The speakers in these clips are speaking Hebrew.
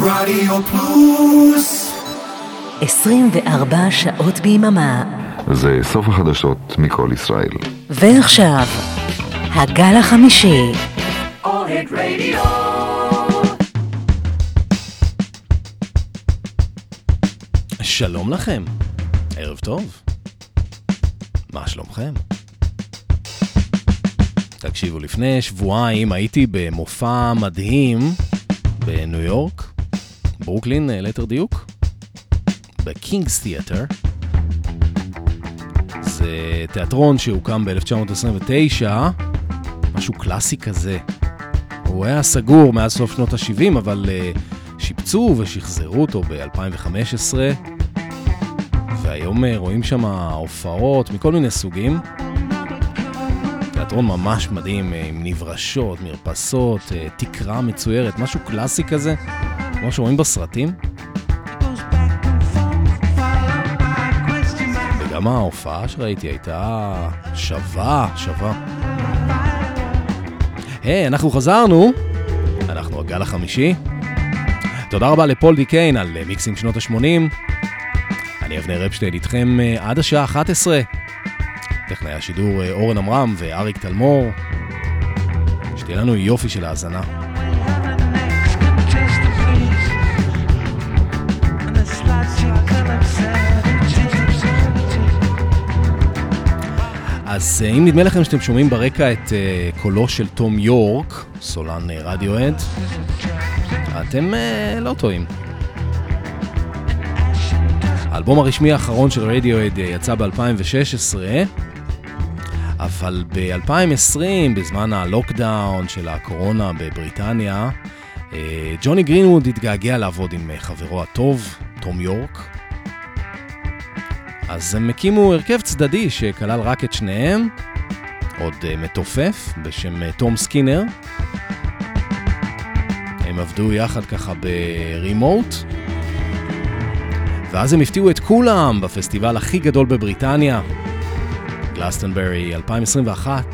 רדיו פלוס 24 שעות ביממה. זה סוף החדשות מכל ישראל. ועכשיו, הגל החמישי. אוהד רדיו שלום לכם, ערב טוב. מה שלומכם? תקשיבו, לפני שבועיים הייתי במופע מדהים בניו יורק, ברוקלין, אה, ליתר דיוק, בקינגס תיאטר. זה תיאטרון שהוקם ב-1929, משהו קלאסי כזה. הוא היה סגור מאז סוף שנות ה-70, אבל uh, שיפצו ושחזרו אותו ב-2015, והיום uh, רואים שם הופעות מכל מיני סוגים. תיאטרון ממש מדהים, עם נברשות, מרפסות, תקרה מצוירת, משהו קלאסי כזה, כמו שרואים בסרטים. וגם ההופעה שראיתי הייתה שווה, שווה. היי, hey, אנחנו חזרנו, אנחנו הגל החמישי. תודה רבה לפול די קיין על אה, מיקסים שנות ה-80. אני אבנר אפשטיין איתכם אה, עד השעה 11. טכנאי השידור אה, אורן עמרם ואריק תלמור. שתהיה לנו יופי של האזנה. אז אם נדמה לכם שאתם שומעים ברקע את uh, קולו של תום יורק, סולן uh, רדיואד, אתם uh, לא טועים. האלבום הרשמי האחרון של רדיואד uh, יצא ב-2016, אבל ב-2020, בזמן הלוקדאון של הקורונה בבריטניה, ג'וני גרינווד התגעגע לעבוד עם חברו הטוב, תום יורק. אז הם הקימו הרכב צדדי שכלל רק את שניהם, עוד uh, מתופף בשם uh, תום סקינר. הם עבדו יחד ככה ברימוט, ואז הם הפתיעו את כולם בפסטיבל הכי גדול בבריטניה, גלסטנברי 2021,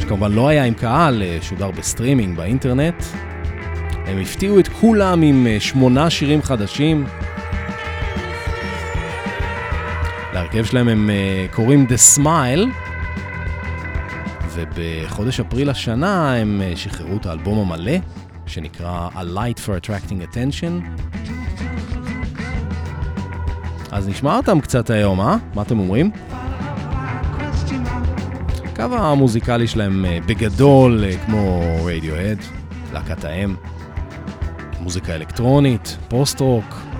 שכמובן לא היה עם קהל, אה, שודר בסטרימינג באינטרנט. הם הפתיעו את כולם עם שמונה שירים חדשים. להרכב שלהם הם אה, קוראים The Smile, ובחודש אפריל השנה הם אה, שחררו את האלבום המלא, שנקרא A Light for Attracting Attention. אז נשמע אותם קצת היום, אה? מה אתם אומרים? הקו המוזיקלי שלהם אה, בגדול אה, כמו Radiohead, להקת האם, מוזיקה אלקטרונית, פוסט-רוק,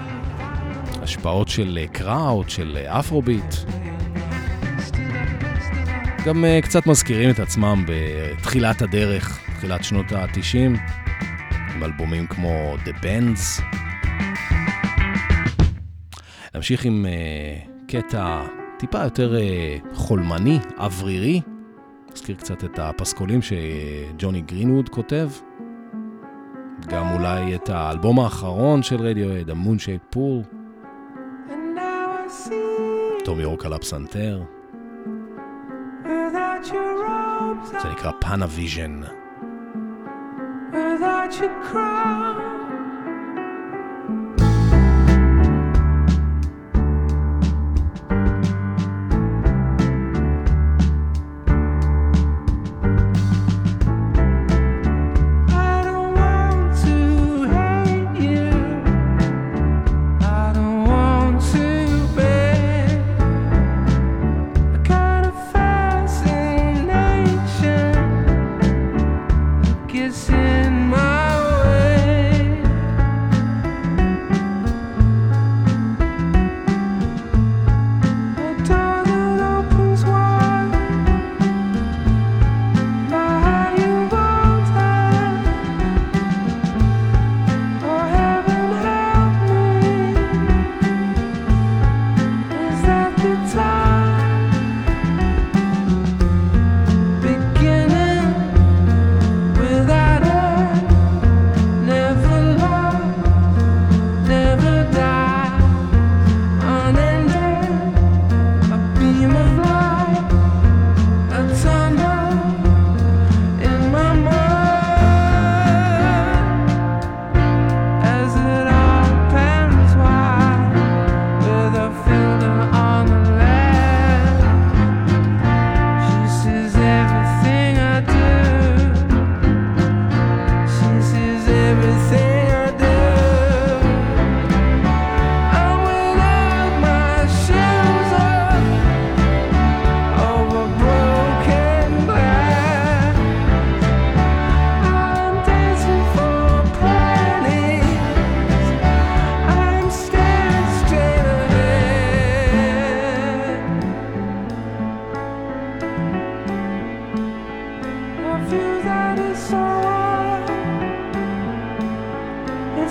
השפעות של קראוט, של אפרוביט. גם אה, קצת מזכירים את עצמם בתחילת הדרך, תחילת שנות ה-90, עם אלבומים כמו The Bends. נמשיך עם קטע טיפה יותר חולמני, אוורירי. נזכיר קצת את הפסקולים שג'וני גרינווד כותב. גם אולי את האלבום האחרון של רדיוהד, ה-Moon Shaped Pool. תום יורק על הפסנתר. זה נקרא Pana-vision. Without your crown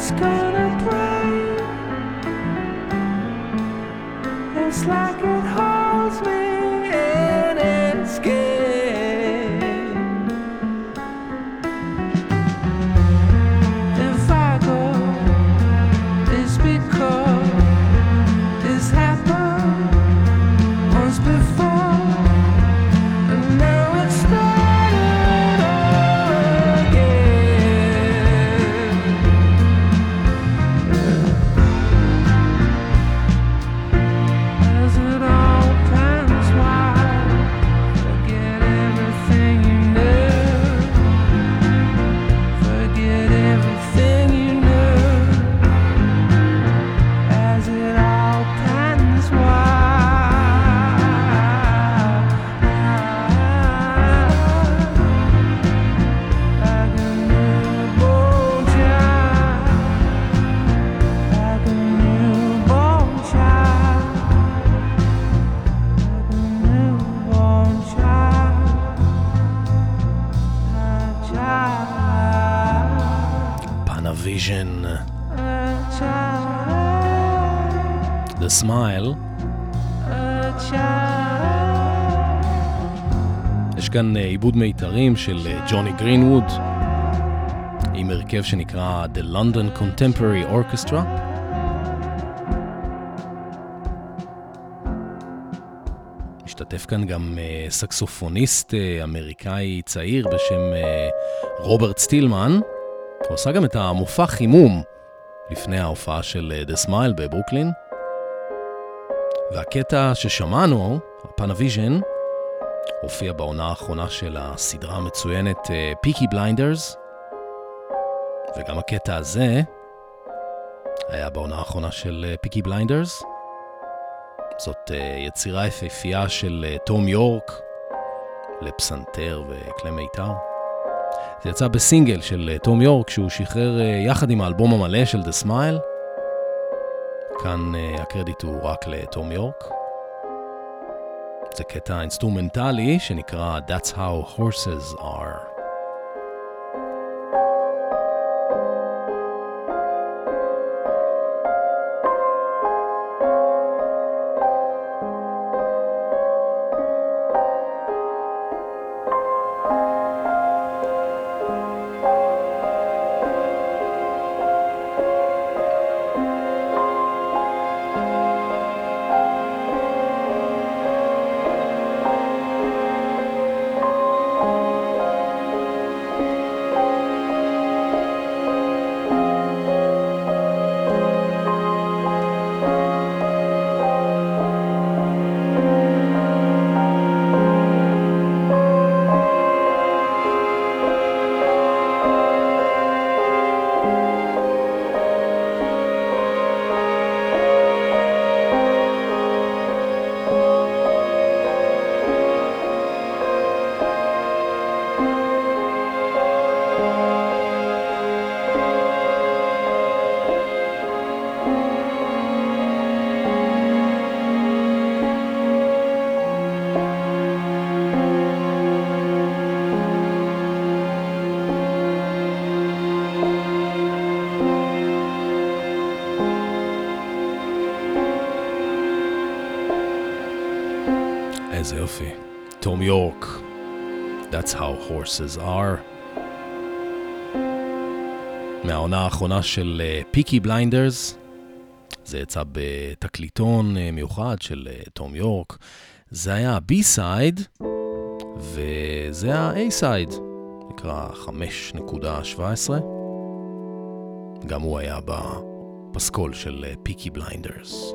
it's gonna כאן אה, עיבוד מיתרים של אה, ג'וני גרינווד, עם הרכב שנקרא The London Contemporary Orchestra. משתתף כאן גם אה, סקסופוניסט אמריקאי צעיר בשם רוברט סטילמן. הוא עשה גם את המופע חימום לפני ההופעה של The Smile בברוקלין. והקטע ששמענו, ה Pana-vision, הופיע בעונה האחרונה של הסדרה המצוינת פיקי בליינדרס, וגם הקטע הזה היה בעונה האחרונה של פיקי בליינדרס. זאת אה, יצירה יפהפייה של אה, תום יורק לפסנתר וכלי מיתר. זה יצא בסינגל של אה, תום יורק שהוא שחרר אה, יחד עם האלבום המלא של The Smile. כאן אה, הקרדיט הוא רק לתום יורק. זה קטע אינסטרומנטלי שנקרא That's How Horses Are. איזה יופי. תום יורק, That's how horses are. מהעונה האחרונה של פיקי בליינדרס, זה יצא בתקליטון אה, מיוחד של אה, תום יורק. זה היה ה-B-side, וזה ה-A-side, נקרא 5.17. גם הוא היה בפסקול של פיקי בליינדרס.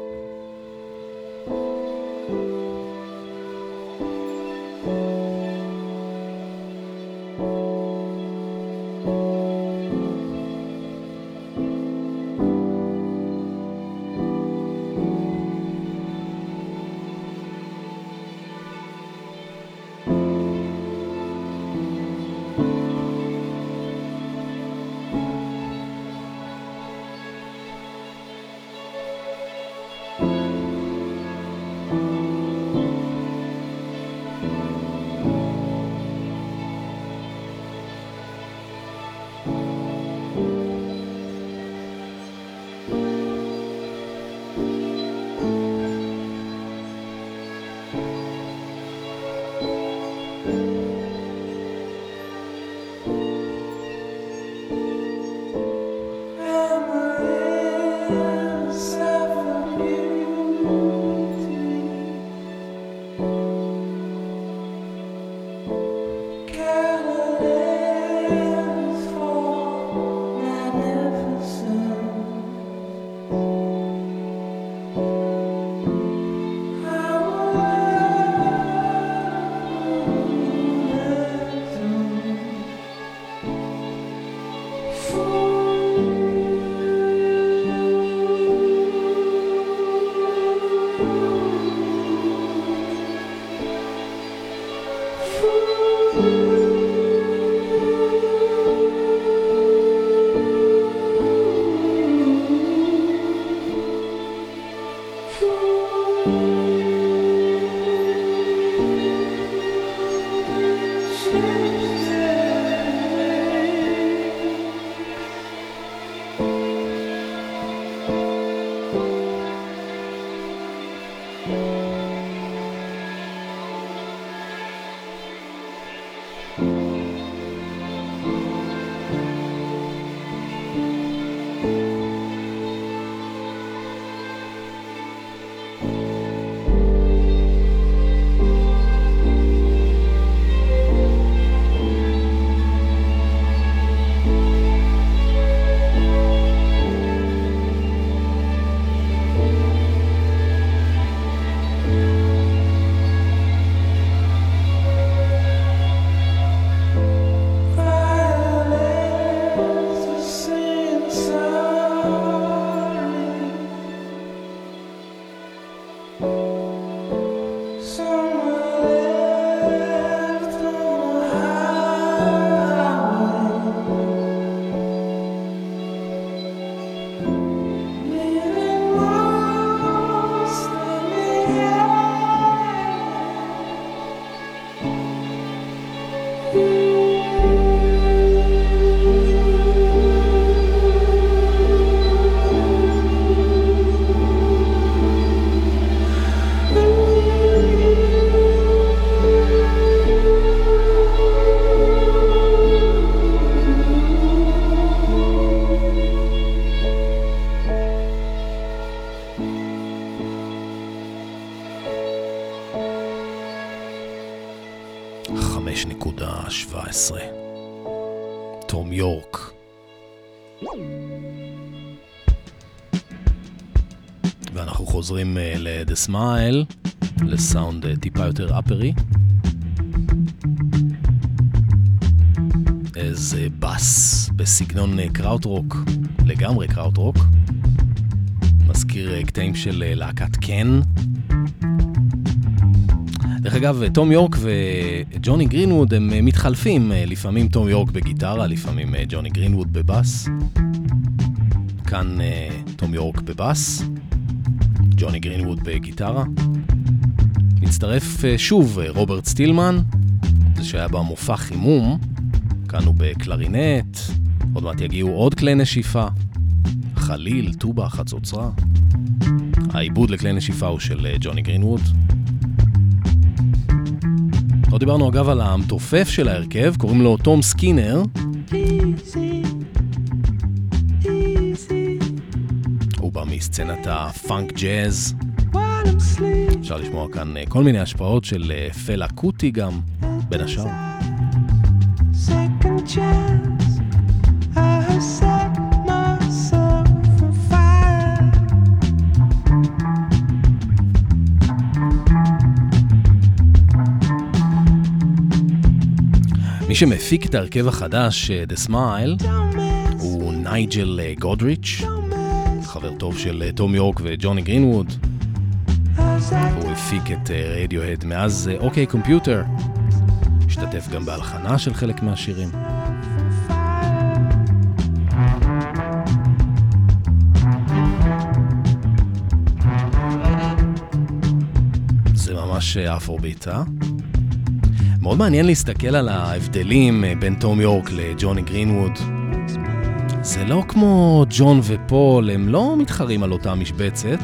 Thank you. אה, ל-The Smile, לסאונד אה, טיפה יותר אפרי. איזה בס בסגנון קראוטרוק, לגמרי קראוטרוק. מזכיר קטעים של להקת Can. דרך אגב, תום יורק וג'וני גרינווד הם מתחלפים, לפעמים תום יורק בגיטרה, לפעמים ג'וני גרינווד בבס. כאן תום יורק בבס, ג'וני גרינווד בגיטרה. מצטרף אה, שוב אה, רוברט סטילמן, זה שהיה במופע חימום, כאן הוא בקלרינט, עוד מעט יגיעו עוד כלי נשיפה, חליל, טובה, חצוצרה. העיבוד לכלי נשיפה הוא של אה, ג'וני גרינווד. לא דיברנו אגב על המתופף של ההרכב, קוראים לו תום סקינר. מסצנת הפאנק ג'אז. אפשר לשמוע כאן אה, כל מיני השפעות של אה, פלה קוטי גם, בין השאר. מי שמפיק את ההרכב החדש, אה, The Smile, הוא נייג'ל גודריץ', חבר טוב של אה, תום יורק וג'וני גרינווד. הוא הפיק את רדיוהד מאז אה, OK Computer. השתתף גם בהלחנה של חלק מהשירים. זה ממש אה, אפרוביט, אה? מאוד מעניין להסתכל על ההבדלים אה, בין תום יורק לג'וני גרינווד. זה לא כמו ג'ון ופול, הם לא מתחרים על אותה משבצת.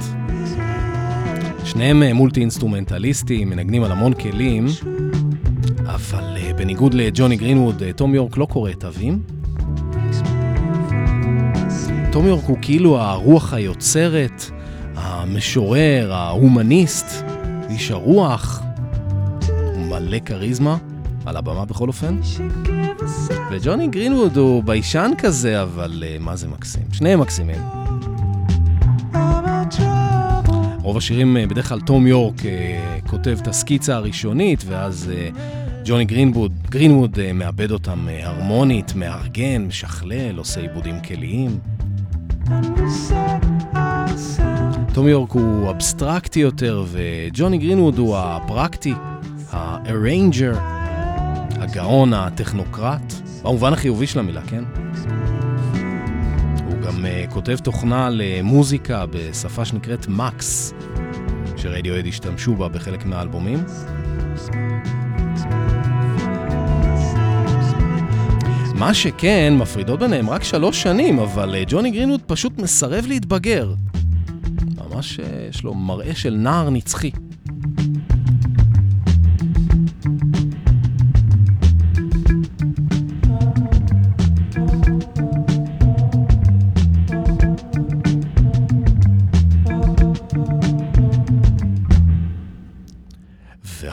שניהם אה, מולטי אינסטרומנטליסטים, מנגנים על המון כלים, אבל אה, בניגוד לג'וני גרינווד, אה, תום יורק לא קורא תווים. תום יורק הוא כאילו הרוח היוצרת, המשורר, ההומניסט, איש הרוח, מלא כריזמה, על הבמה בכל אופן. וג'וני גרינווד הוא ביישן כזה, אבל אה, מה זה מקסים. שניהם מקסימים. רוב השירים, אה, בדרך כלל תום יורק אה, כותב את הסקיצה הראשונית, ואז אה, ג'וני גרינווד, גרינווד מעבד אותם אה, הרמונית, מארגן, משכלל, עושה עיבודים כליים. תום יורק הוא אבסטרקטי יותר, וג'וני גרינווד הוא הפרקטי, ה arranger, הגאון, הטכנוקרט, במובן החיובי של המילה, כן? הוא גם אה, כותב תוכנה למוזיקה בשפה שנקראת Max, שרדיוהד השתמשו בה בחלק מהאלבומים. מה שכן, מפרידות ביניהם רק שלוש שנים, אבל אה, ג'וני גרינווד פשוט מסרב להתבגר. ממש uh, יש לו מראה של נער נצחי.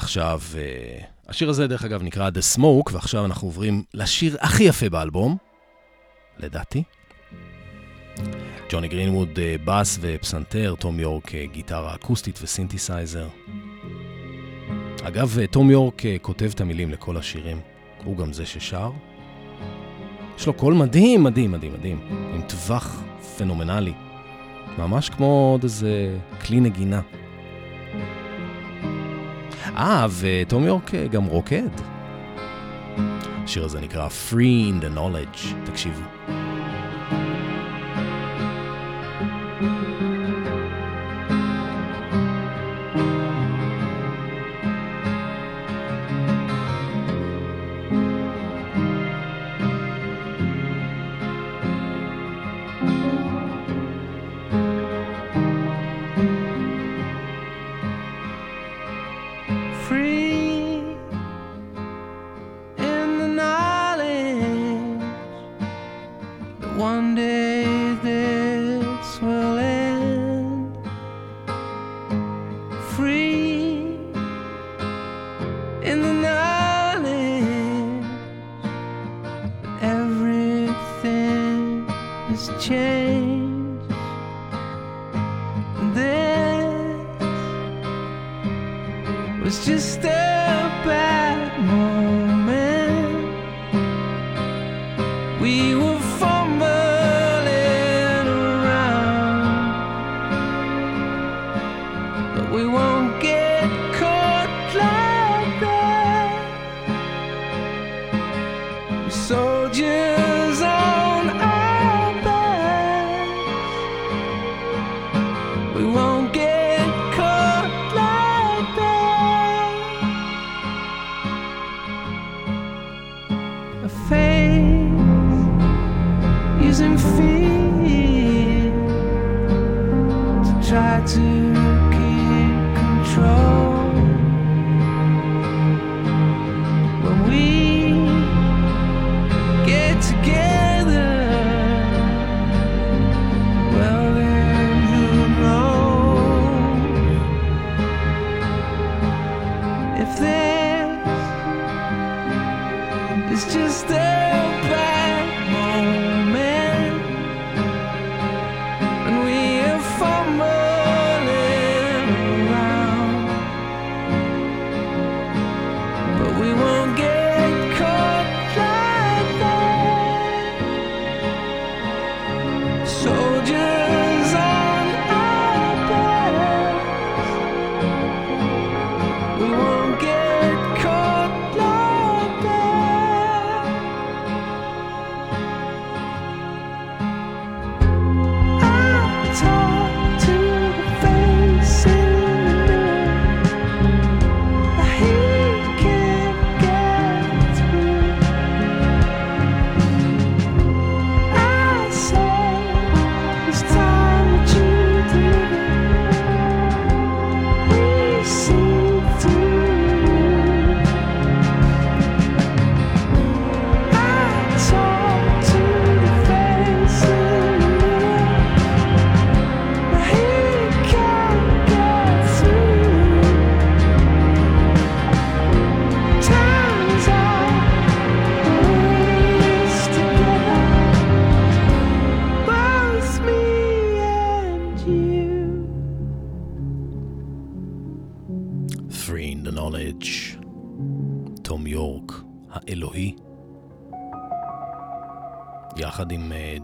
ועכשיו, אה, השיר הזה דרך אגב נקרא The Smoke, ועכשיו אנחנו עוברים לשיר הכי יפה באלבום, לדעתי. ג'וני גרינווד אה, בס ופסנתר, תום יורק אה, גיטרה אקוסטית וסינתסייזר. אגב, תום יורק כותב את המילים לכל השירים, הוא גם זה ששר. יש לו קול מדהים, מדהים, מדהים, מדהים, עם טווח פנומנלי. ממש כמו עוד איזה כלי נגינה. אה, ותום יורק אה, גם רוקד. השיר הזה נקרא Free in the Knowledge, תקשיבו.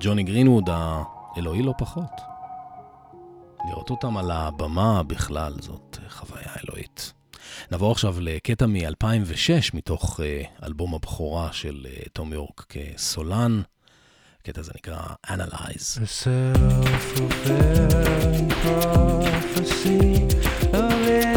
ג'וני גרינווד, האלוהי לא פחות. לראות אותם על הבמה בכלל, זאת אה, חוויה אלוהית. נעבור עכשיו לקטע מ-2006, מתוך אה, אלבום הבכורה של אה, תום יורק כסולן. הקטע הזה נקרא Analyze. prophecy of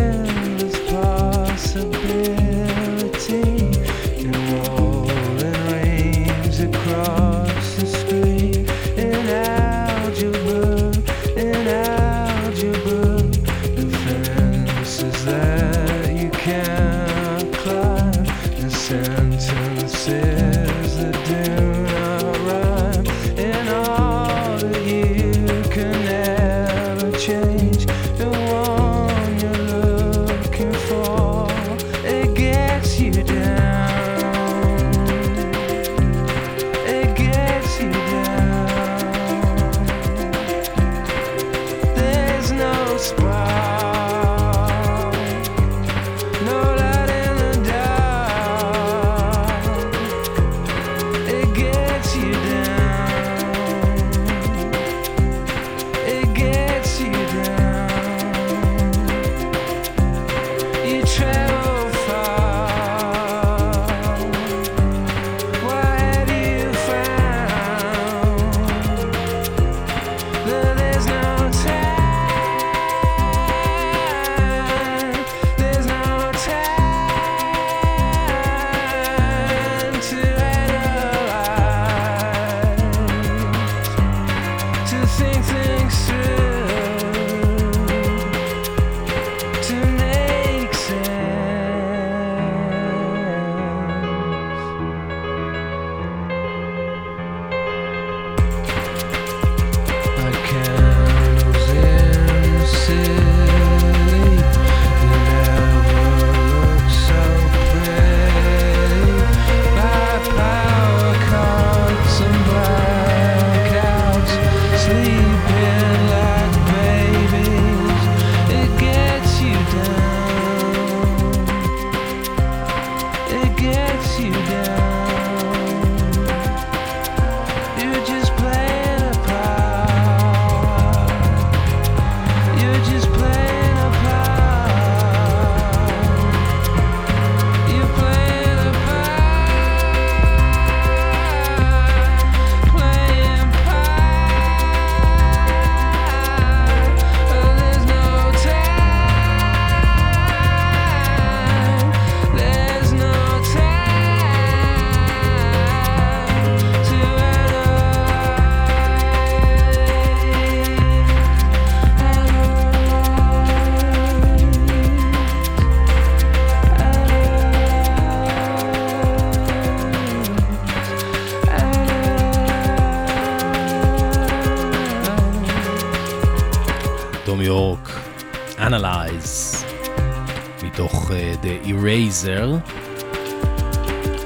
The Eraser,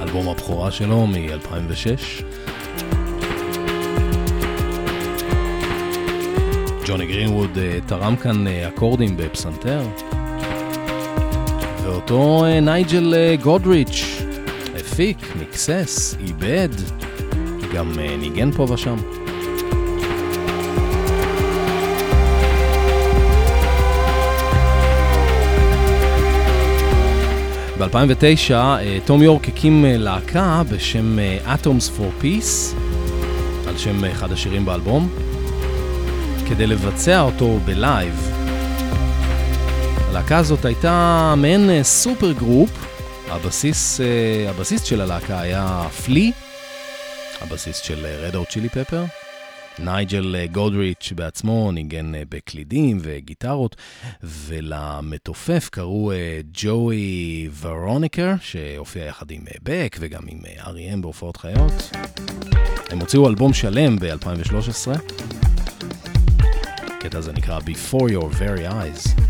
אלבום הבכורה שלו מ-2006. ג'וני גרינווד uh, תרם כאן uh, אקורדים בפסנתר, ואותו נייג'ל גודריץ' הפיק, מקסס, איבד, גם ניגן פה ושם. ב-2009 תום יורק הקים להקה בשם Atoms for Peace, על שם אחד השירים באלבום, כדי לבצע אותו בלייב. הלהקה הזאת הייתה מעין super group, הבסיס, הבסיס של הלהקה היה פלי, הבסיס של Red Hot Chili Pepper. נייג'ל גודריץ' בעצמו ניגן בקלידים וגיטרות, ולמתופף קראו ג'וי ורוניקר, שהופיע יחד עם בק וגם עם R.E.M בהופעות חיות. הם הוציאו אלבום שלם ב-2013. הקטע הזה נקרא Before Your Very Eyes.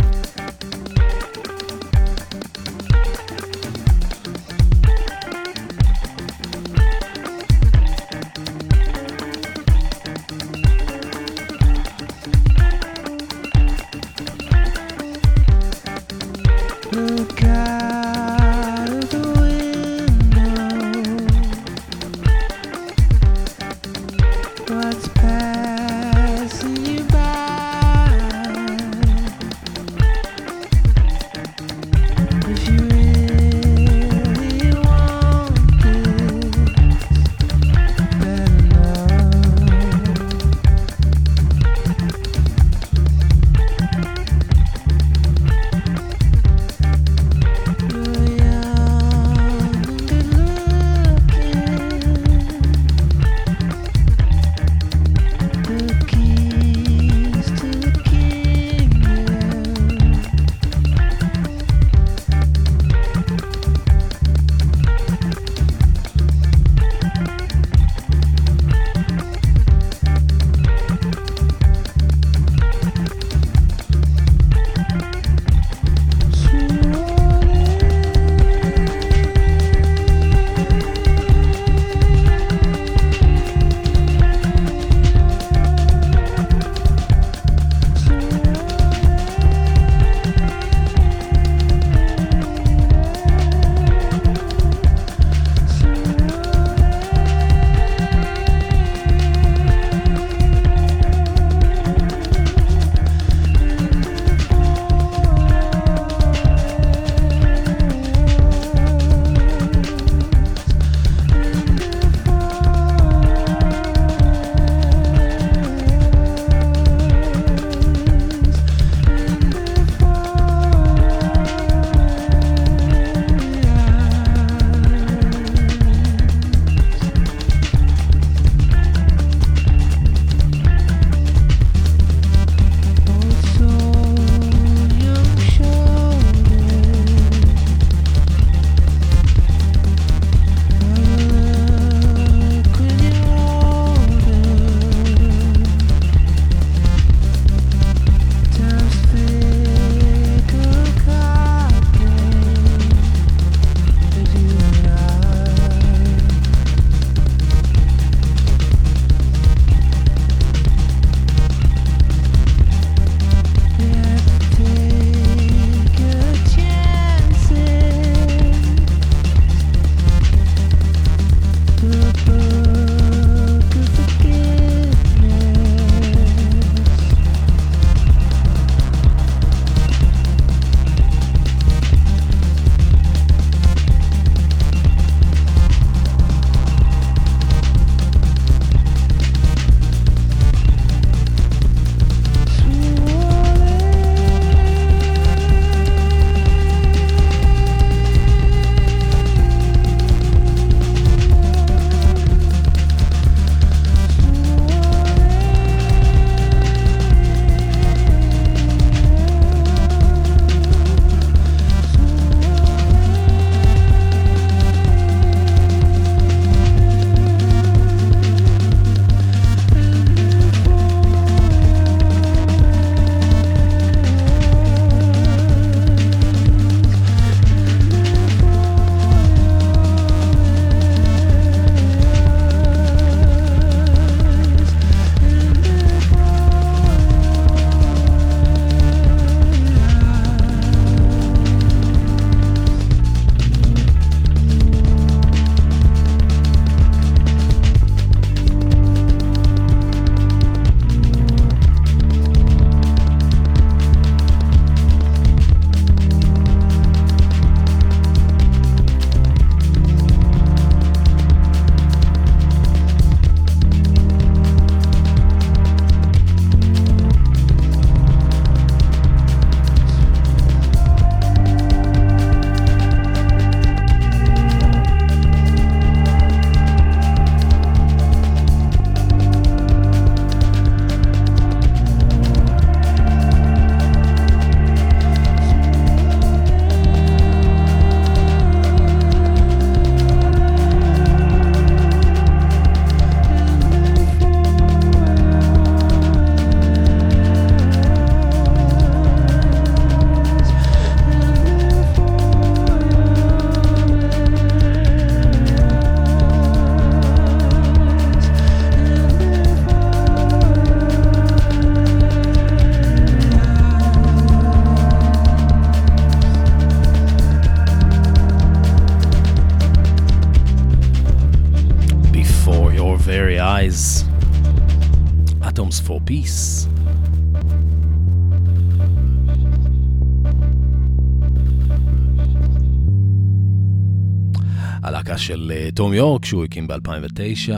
של אה, תום יורק שהוא הקים ב-2009,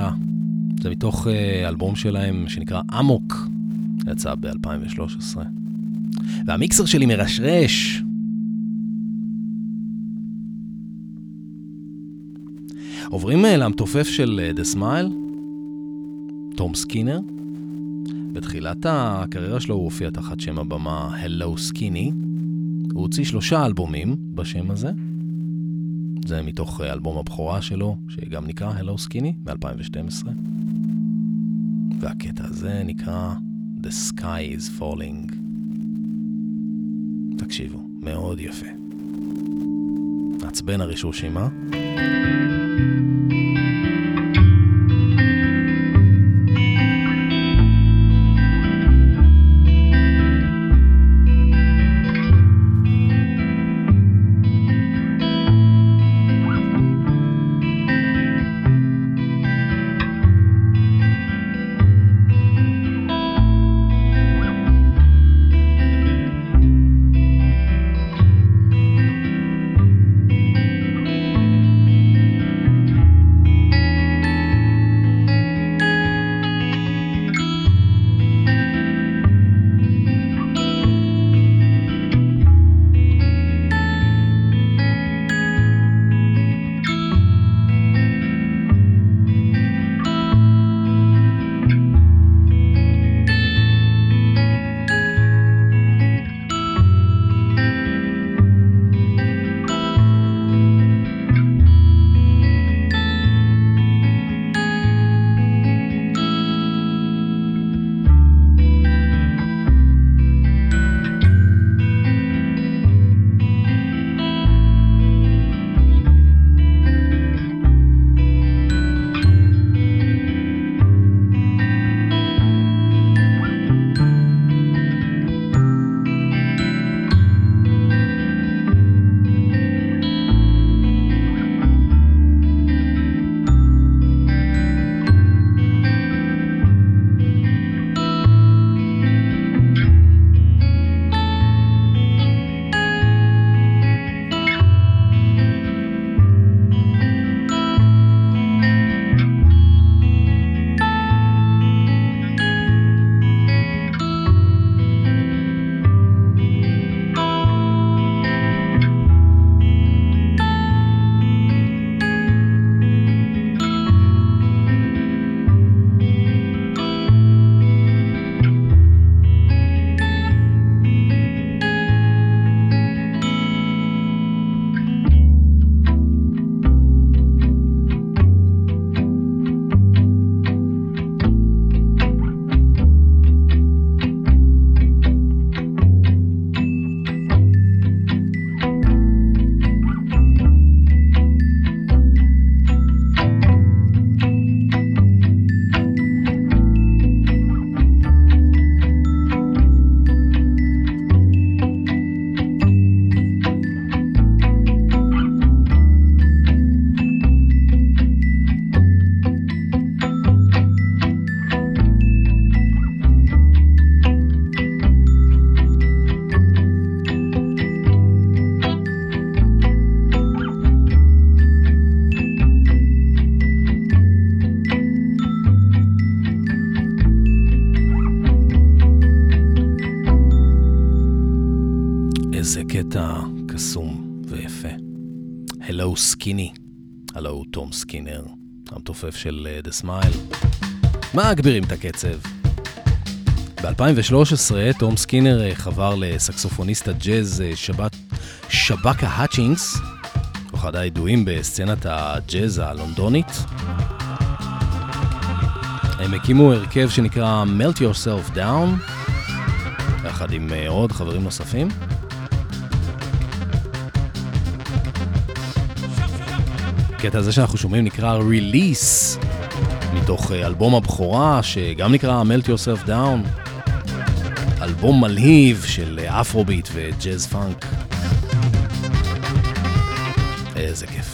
זה מתוך אה, אלבום שלהם שנקרא אמוק, יצא ב-2013. והמיקסר שלי מרשרש. עוברים אה, למתופף של The Smile, תום סקינר. בתחילת הקריירה שלו הוא הופיע תחת שם הבמה Hello Skinny. הוא הוציא שלושה אלבומים בשם הזה. זה מתוך אה, אלבום הבכורה שלו, שגם נקרא Hello Skinny, מ-2012. והקטע הזה נקרא The Sky is Falling. תקשיבו, מאוד יפה. מעצבן הרשושימה. איזה המתופף של אה, The Smile. מגבירים את הקצב. ב-2013 תום סקינר אה, חבר לסקסופוניסט הג'אז אה, שבת, שבקה האצ'ינגס, אחד הידועים בסצנת הג'אז הלונדונית. הם הקימו הרכב שנקרא Melt Yourself Down, יחד עם עוד חברים נוספים. הקטע הזה שאנחנו שומעים נקרא Release, מתוך אה, אלבום הבכורה שגם נקרא Melt Yourself Down, אלבום מלהיב של אפרוביט וג'אז פאנק. איזה כיף.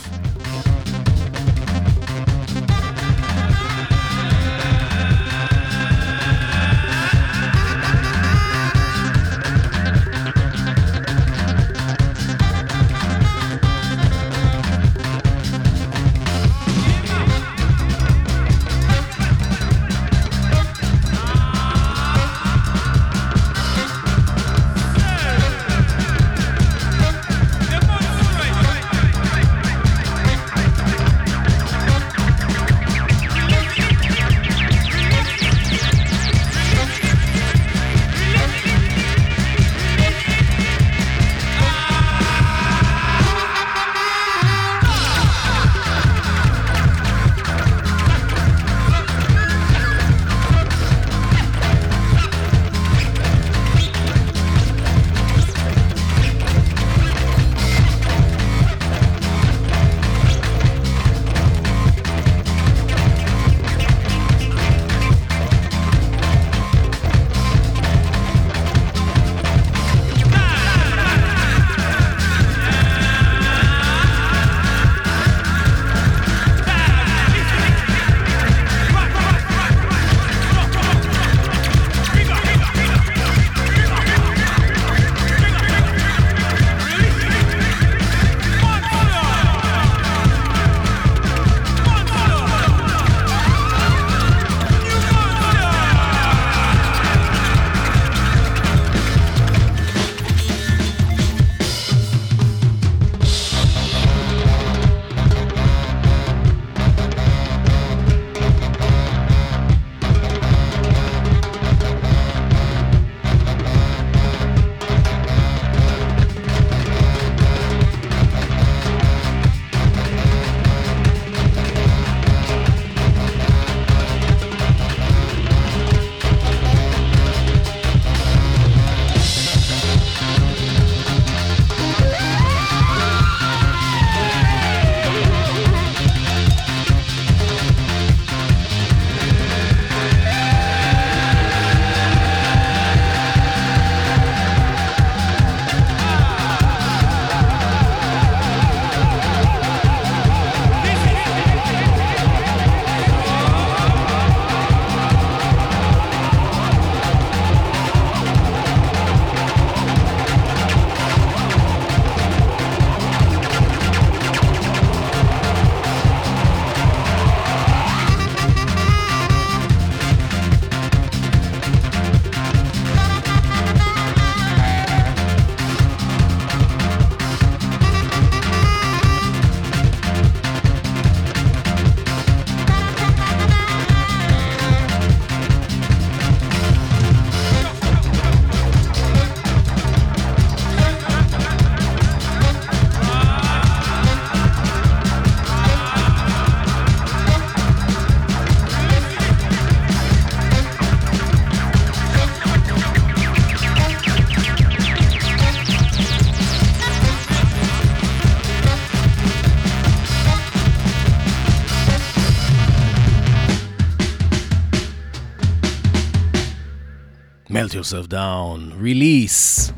Yourself down, release.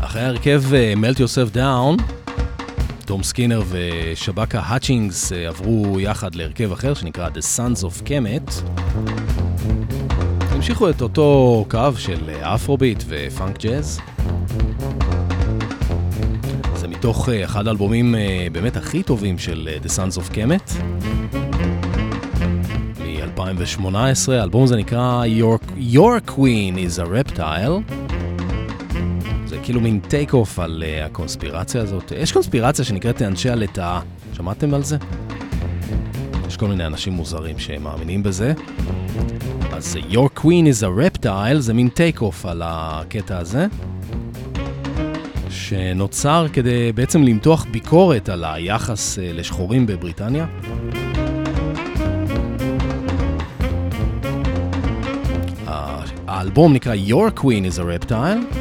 אחרי ההרכב אה, Melt yourself down, תום סקינר ושבקה האצ'ינגס אה, עברו יחד להרכב אחר שנקרא The Sons of Kemet. המשיכו את אותו קו של אפרוביט ופאנק ג'אז. זה מתוך אה, אחד האלבומים באמת הכי טובים של The Sons of Kemet. מ-2018, האלבום הזה נקרא Your, Your Queen is a Reptile. זה כאילו מין take off על אה, הקונספירציה הזאת. יש קונספירציה שנקראת אנשי הלטאה, שמעתם על זה? יש כל מיני אנשים מוזרים שמאמינים בזה. אז אה, Your Queen is a Reptile זה מין take off על הקטע הזה, שנוצר כדי בעצם למתוח ביקורת על היחס uh, לשחורים בבריטניה. האלבום נקרא Your Queen is a Reptile.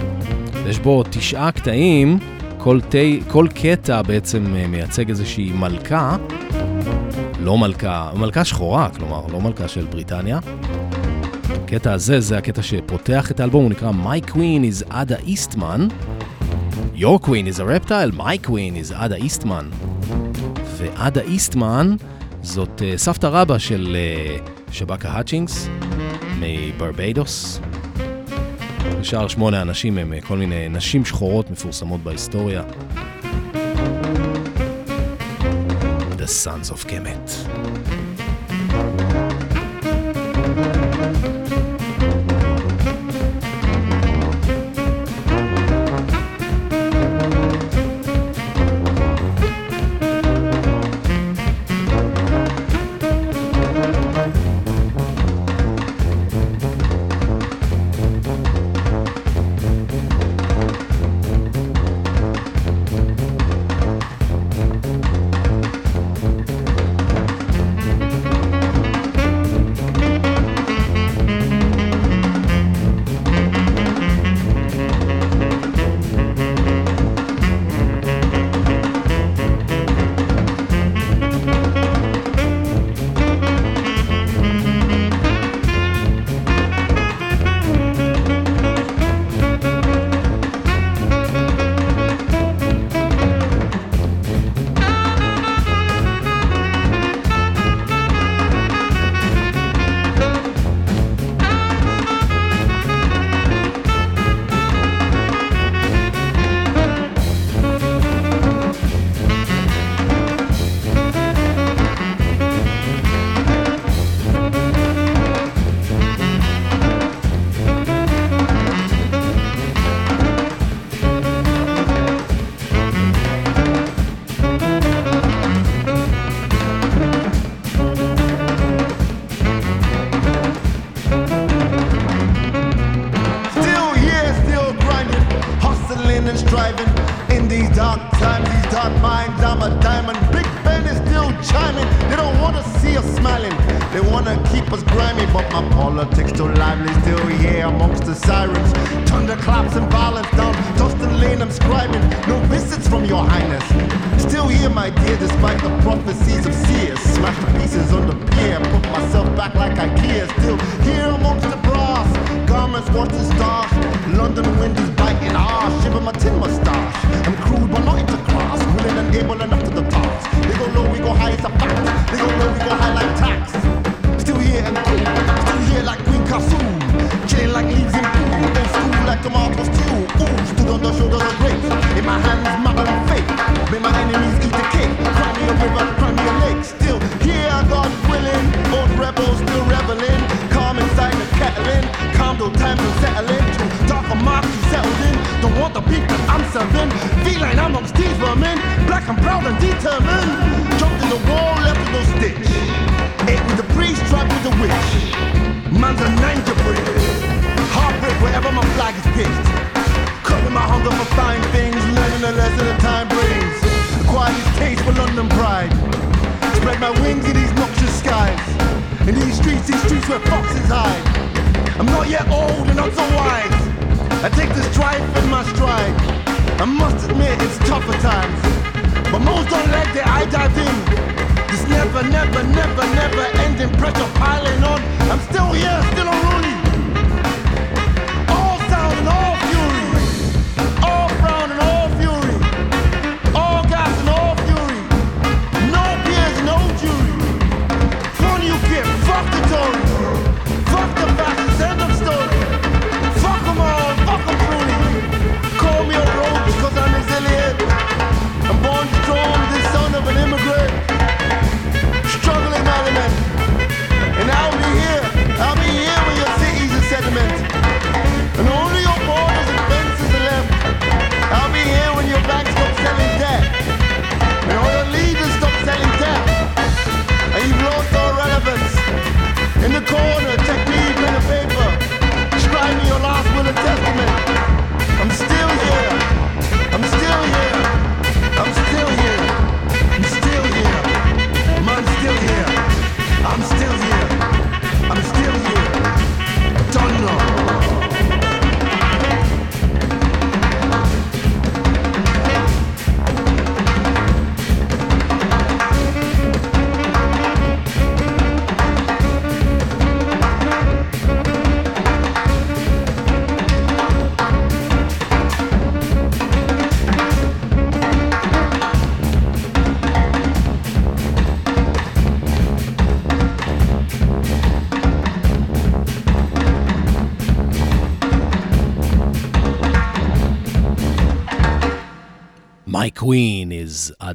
יש בו תשעה קטעים, כל, תי, כל קטע בעצם אה, מייצג איזושהי מלכה, לא מלכה, מלכה שחורה, כלומר, לא מלכה של בריטניה. הקטע הזה, זה הקטע שפותח את האלבום, הוא נקרא My Queen is Ada Eastman. Your Queen is a reptile, My Queen is Ada Eastman. ועדה איסטמן זאת אה, סבתא רבא של אה, שבקה האצ'ינגס מברביידוס. ושאר שמונה אנשים הם אה, כל מיני נשים שחורות מפורסמות בהיסטוריה. The Sons of Kemet.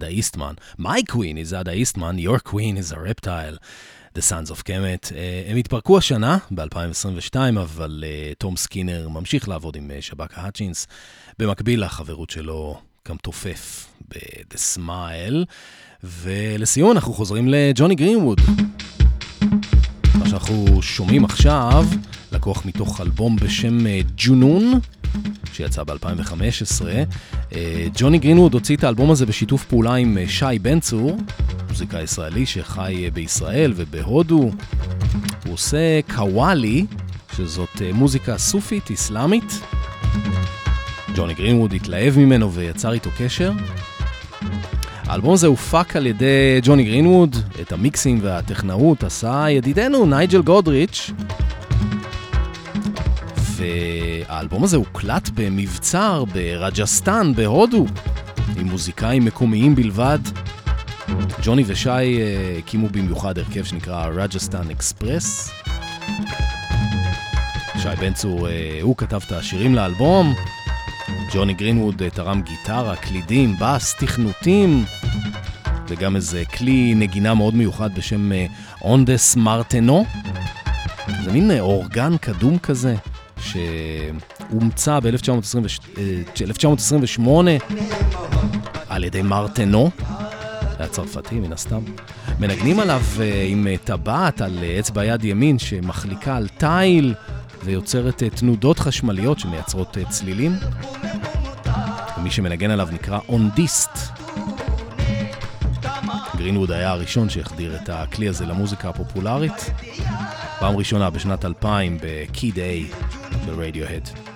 Ada Eastman. My queen is Ada Eastman, your queen is a reptile. The Sons of Kemet. Uh, הם התפרקו השנה, ב-2022, אבל uh, תום סקינר ממשיך לעבוד עם uh, שב"כ ההאצ'ינס. במקביל לחברות שלו גם תופף ב-The Smile. ולסיום אנחנו חוזרים לג'וני גרינווד. מה שאנחנו שומעים עכשיו, לקוח מתוך אלבום בשם אה, ג'ונון, שיצא ב-2015. אה, ג'וני גרינווד הוציא את האלבום הזה בשיתוף פעולה עם אה, שי בן צור, מוזיקאי ישראלי שחי בישראל ובהודו. הוא עושה קוואלי, שזאת מוזיקה סופית אסלאמית. ג'וני גרינווד התלהב ממנו ויצר איתו קשר. האלבום הזה הופק על ידי ג'וני גרינווד, את המיקסים והטכנאות עשה ידידנו נייג'ל גודריץ'. והאלבום הזה הוקלט במבצר ברג'סטן בהודו, עם מוזיקאים מקומיים בלבד. ג'וני ושי אה, הקימו במיוחד הרכב שנקרא Rajasthan Express. שי בן צור, אה, הוא כתב את השירים לאלבום. ג'וני גרינווד אה, תרם גיטרה, קלידים, בס, תכנותים, וגם איזה כלי נגינה מאוד מיוחד בשם אה, אונדס מרטנו. זה מין אה, אורגן קדום כזה, שהומצא ב-1928 על ידי מרטנו. היה צרפתי מן הסתם. מנגנים עליו אה, עם אה, טבעת על אה, אצבע יד ימין שמחליקה על תיל ויוצרת אה, תנודות חשמליות שמייצרות אה, צלילים. ומי שמנגן עליו נקרא אונדיסט. גרינווד היה הראשון שהחדיר את הכלי הזה למוזיקה הפופולרית. פעם ראשונה בשנת 2000 בקיד איי ברדיוהד.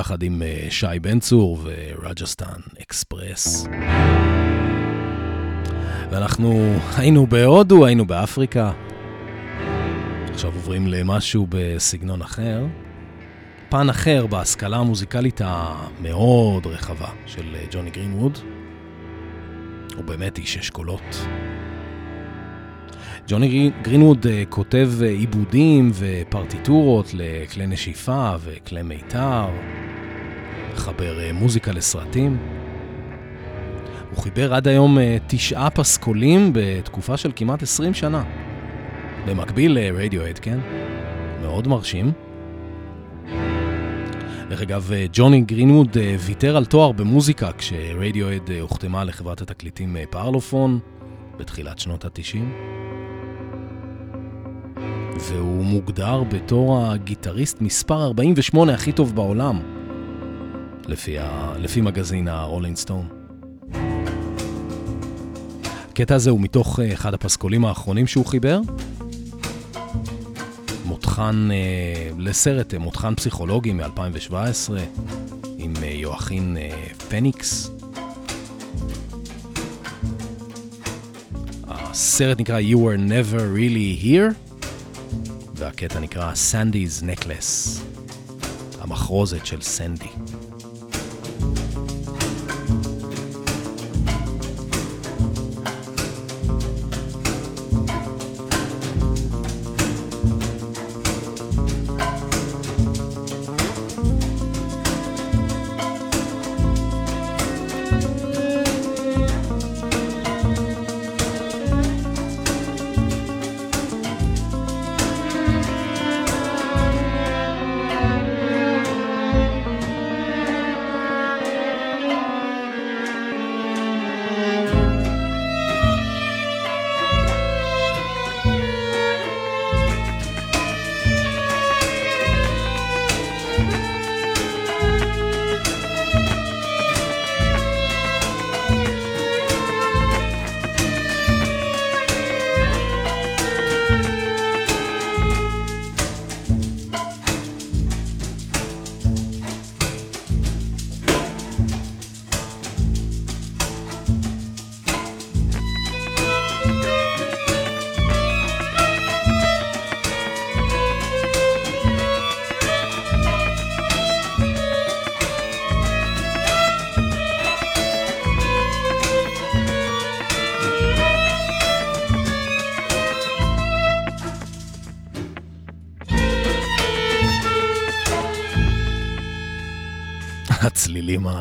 יחד עם אה, שי בן צור ורג'סטן אקספרס. ואנחנו היינו בהודו, היינו באפריקה. עכשיו עוברים למשהו בסגנון אחר. פן אחר בהשכלה המוזיקלית המאוד רחבה של אה, ג'וני גרינווד. הוא באמת איש אשכולות. ג'וני גרינווד uh, כותב עיבודים ופרטיטורות לכלי נשיפה וכלי מיתר, מחבר uh, מוזיקה לסרטים. הוא חיבר עד היום uh, תשעה פסקולים בתקופה של כמעט 20 שנה. במקביל לרדיואד, כן? מאוד מרשים. דרך אגב, ג'וני גרינווד ויתר על תואר במוזיקה כשרדיואד הוחתמה לחברת התקליטים פרלופון בתחילת שנות ה-90. והוא מוגדר בתור הגיטריסט מספר 48 הכי טוב בעולם, לפי, ה... לפי מגזין הרולינג סטון. הקטע הזה הוא מתוך אה, אחד הפסקולים האחרונים שהוא חיבר. מותחן אה, לסרט, אה, מותחן פסיכולוגי מ-2017, עם אה, יואכין אה, פניקס. הסרט נקרא You were never really here. והקטע נקרא Sandy's Necklace, המחרוזת של סנדי.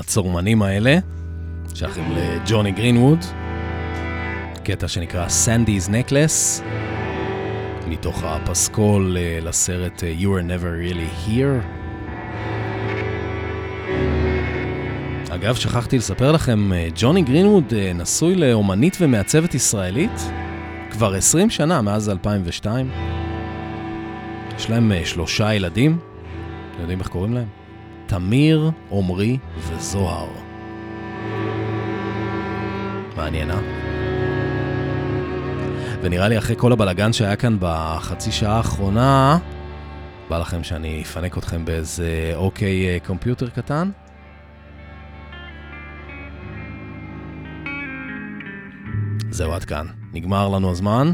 הצורמנים האלה, שייכים לג'וני גרינווד, קטע שנקרא Sandy's Necklace, מתוך הפסקול אה, לסרט אה, You were never really here. אגב, שכחתי לספר לכם, אה, ג'וני גרינווד נשוי לאומנית ומעצבת ישראלית כבר 20 שנה, מאז 2002. יש להם שלושה ילדים, אתם יודעים איך קוראים להם? תמיר, עמרי וזוהר. מעניין, אה? ונראה לי אחרי כל הבלגן שהיה כאן בחצי שעה האחרונה, בא לכם שאני אפנק אתכם באיזה אוקיי אה, קומפיוטר קטן? זהו, עד כאן. נגמר לנו הזמן.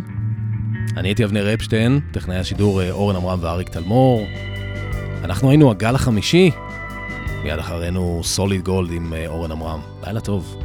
אני הייתי אבנר אפשטיין, טכנאי השידור אה, אורן עמרם ואריק תלמור. אנחנו היינו הגל החמישי, מיד אחרינו סוליד גולד עם אה, אורן עמרם. לילה טוב.